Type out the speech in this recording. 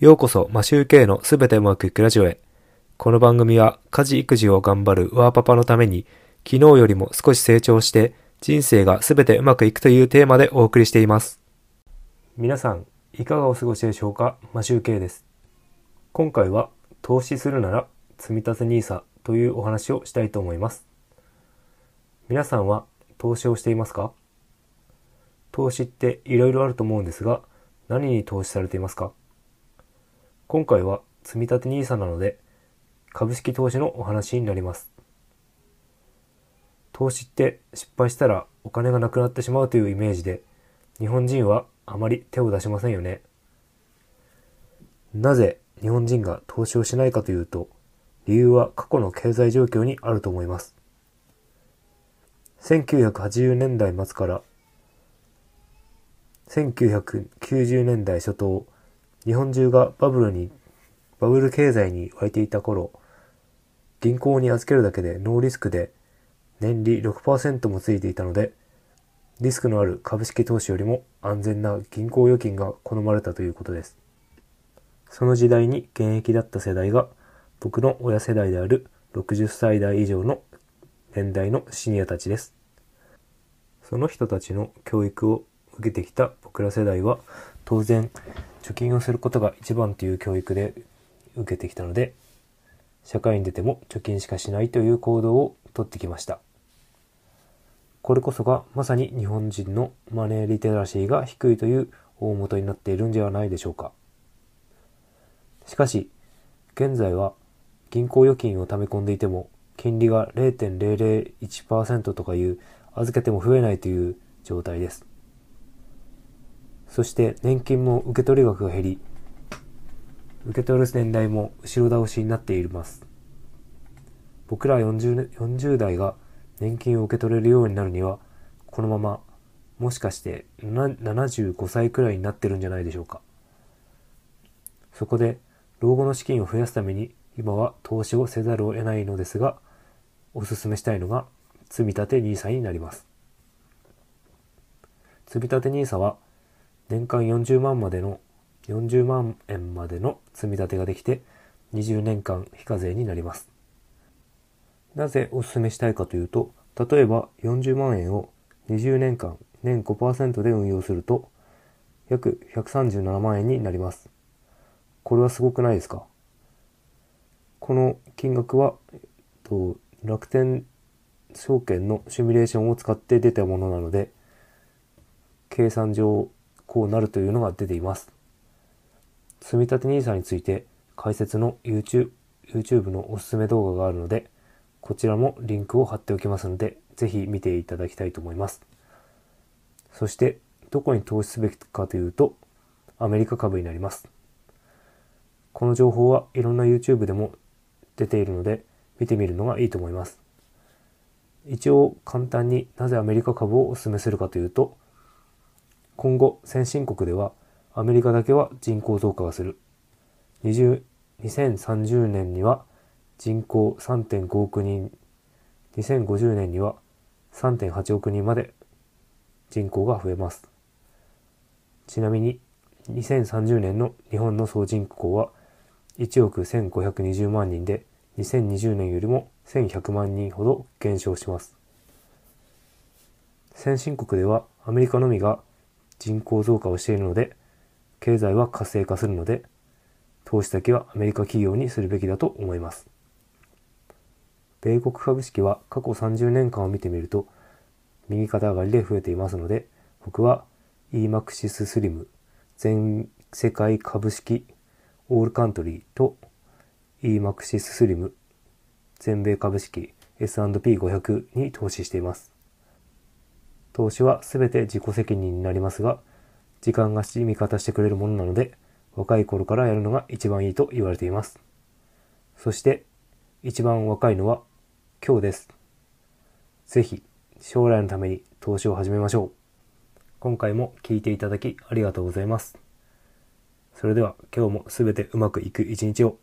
ようこそ、マシューケイのすべてうまくいくラジオへ。この番組は、家事育児を頑張るワーパパのために、昨日よりも少し成長して、人生がすべてうまくいくというテーマでお送りしています。皆さん、いかがお過ごしでしょうか？マシューケイです。今回は、投資するなら、積み立て NISA というお話をしたいと思います。皆さんは、投資をしていますか？投資っていろいろあると思うんですが、何に投資されていますか？今回は積立 NISA なので株式投資のお話になります。投資って失敗したらお金がなくなってしまうというイメージで日本人はあまり手を出しませんよね。なぜ日本人が投資をしないかというと理由は過去の経済状況にあると思います。1980年代末から1990年代初頭日本中がバブルに、バブル経済に沸いていた頃、銀行に預けるだけでノーリスクで年利6%もついていたので、リスクのある株式投資よりも安全な銀行預金が好まれたということです。その時代に現役だった世代が僕の親世代である60歳代以上の年代のシニアたちです。その人たちの教育を受けてきた僕ら世代は当然貯金をすることが一番という教育で受けてきたので、社会に出ても貯金しかしないという行動をとってきました。これこそがまさに日本人のマネーリテラシーが低いという大元になっているんではないでしょうか。しかし、現在は銀行預金を貯め込んでいても金利が0.001%とかいう預けても増えないという状態です。そして年金も受け取り額が減り、受け取る年代も後ろ倒しになっています。僕ら 40, 40代が年金を受け取れるようになるには、このままもしかして75歳くらいになってるんじゃないでしょうか。そこで老後の資金を増やすために今は投資をせざるを得ないのですが、おすすめしたいのが積立 NISA になります。積立 NISA は年間40万までの40万円までの積み立てができて20年間非課税になります。なぜお勧めしたいかというと、例えば40万円を20年間年5%で運用すると約137万円になります。これはすごくないですか？この金額は、えっと、楽天証券のシミュレーションを使って出たものなので、計算上こうなるというのが出ています。積立 NISA について解説の YouTube, YouTube のおすすめ動画があるので、こちらもリンクを貼っておきますので、ぜひ見ていただきたいと思います。そして、どこに投資すべきかというと、アメリカ株になります。この情報はいろんな YouTube でも出ているので、見てみるのがいいと思います。一応簡単になぜアメリカ株をお勧めするかというと、今後先進国ではアメリカだけは人口増加がする。20 2030年には人口3.5億人、2050年には3.8億人まで人口が増えます。ちなみに2030年の日本の総人口は1億1520万人で2020年よりも1100万人ほど減少します。先進国ではアメリカのみが人口増加をしているので、経済は活性化するので、投資先はアメリカ企業にするべきだと思います。米国株式は過去30年間を見てみると、右肩上がりで増えていますので、僕は EMAXIS SLIM 全世界株式オールカントリーと EMAXIS SLIM 全米株式 S&P500 に投資しています。投資は全て自己責任になりますが、時間が味方してくれるものなので、若い頃からやるのが一番いいと言われています。そして、一番若いのは今日です。ぜひ、将来のために投資を始めましょう。今回も聞いていただきありがとうございます。それでは今日も全てうまくいく一日を。